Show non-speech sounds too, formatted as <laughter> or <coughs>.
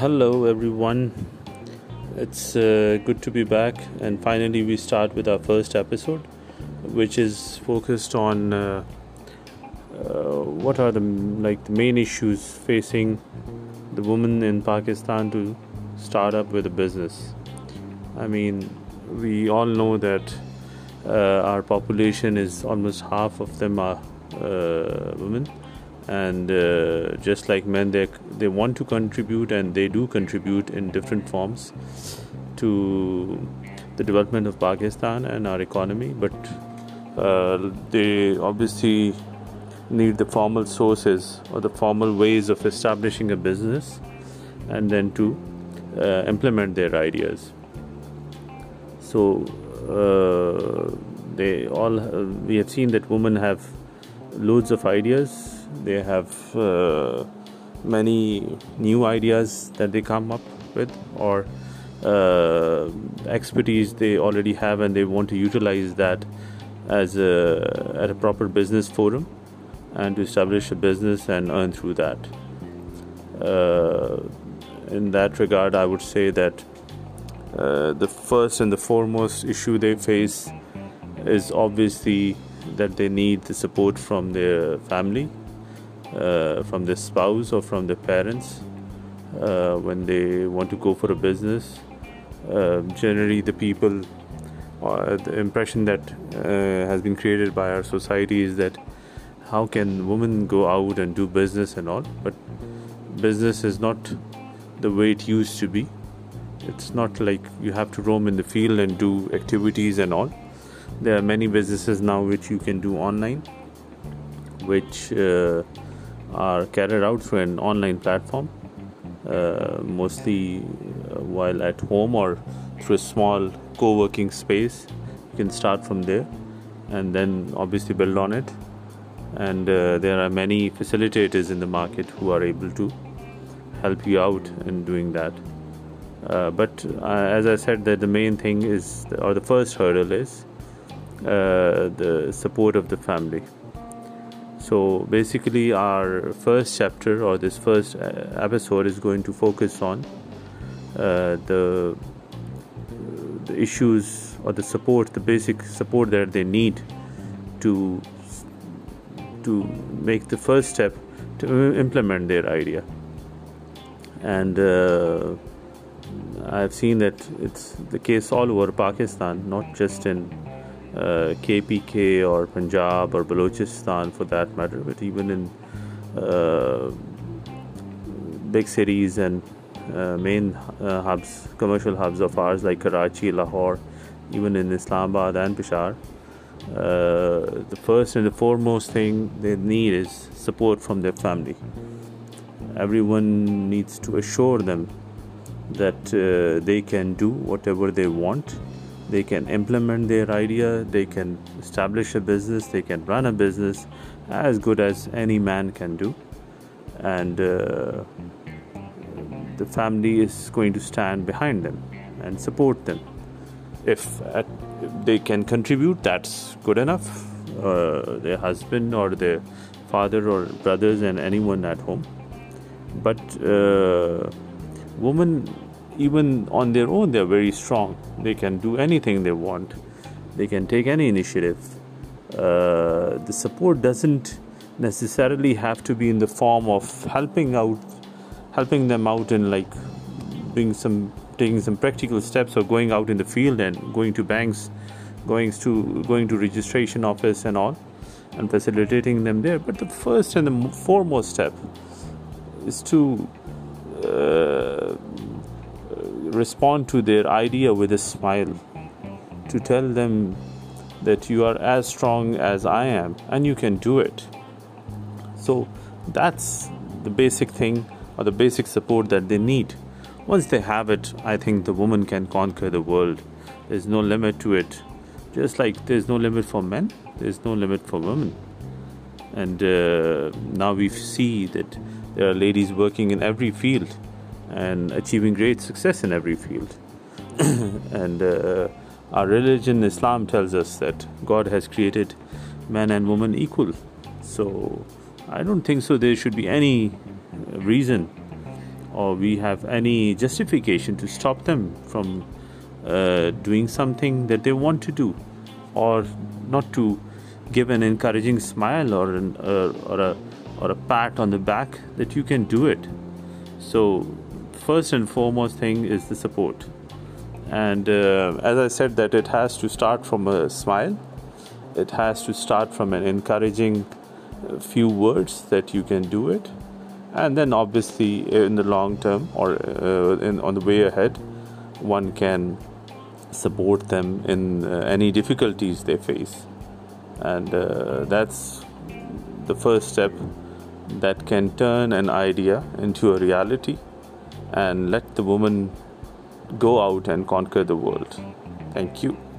Hello, everyone. It's uh, good to be back, and finally, we start with our first episode, which is focused on uh, uh, what are the like the main issues facing the woman in Pakistan to start up with a business. I mean, we all know that uh, our population is almost half of them are uh, women and uh, just like men they they want to contribute and they do contribute in different forms to the development of Pakistan and our economy. But uh, they obviously need the formal sources or the formal ways of establishing a business and then to uh, implement their ideas. So uh, they all uh, we have seen that women have loads of ideas they have uh, many new ideas that they come up with or uh, expertise they already have and they want to utilize that as a, at a proper business forum and to establish a business and earn through that. Uh, in that regard, I would say that uh, the first and the foremost issue they face is obviously that they need the support from their family uh, from their spouse or from their parents uh, when they want to go for a business. Uh, generally, the people, uh, the impression that uh, has been created by our society is that how can women go out and do business and all? But business is not the way it used to be. It's not like you have to roam in the field and do activities and all. There are many businesses now which you can do online, which uh, are carried out through an online platform, uh, mostly uh, while at home or through a small co working space. You can start from there and then obviously build on it. And uh, there are many facilitators in the market who are able to help you out in doing that. Uh, but uh, as I said, that the main thing is, or the first hurdle is uh, the support of the family. So basically, our first chapter or this first uh, episode is going to focus on uh, the the issues or the support, the basic support that they need to to make the first step to implement their idea. And uh, I've seen that it's the case all over Pakistan, not just in uh, KPK or Punjab or Balochistan for that matter, but even in uh, big cities and uh, main uh, hubs, commercial hubs of ours like Karachi, Lahore, even in Islamabad and Peshawar. Uh, the first and the foremost thing they need is support from their family. Everyone needs to assure them that uh, they can do whatever they want they can implement their idea, they can establish a business, they can run a business as good as any man can do. And uh, the family is going to stand behind them and support them. If, at, if they can contribute, that's good enough. Uh, their husband or their father or brothers and anyone at home. But uh, woman even on their own they're very strong. They can do anything they want. They can take any initiative. Uh, the support doesn't necessarily have to be in the form of helping out helping them out in like doing some taking some practical steps or going out in the field and going to banks going to going to registration office and all and facilitating them there. But the first and the foremost step is to respond to their idea with a smile, to tell them that you are as strong as I am and you can do it. So that's the basic thing or the basic support that they need. Once they have it, I think the woman can conquer the world. There's no limit to it. Just like there's no limit for men, there's no limit for women. And uh, now we see that there are ladies working in every field and achieving great success in every field. <coughs> and uh, our religion, Islam, tells us that God has created man and woman equal. So I don't think so. There should be any reason or we have any justification to stop them from uh, doing something that they want to do or not to give an encouraging smile or an, uh, or a or a pat on the back that you can do it so first and foremost thing is the support. And uh, as i said that it has to start from a smile. It has to start from an encouraging uh, few words that you can do it. And then obviously in the long term or uh, in, on the way ahead one can support them in uh, any difficulties they face. And uh, that's the first step that can turn an idea into a reality and let the woman go out and conquer the world. Thank you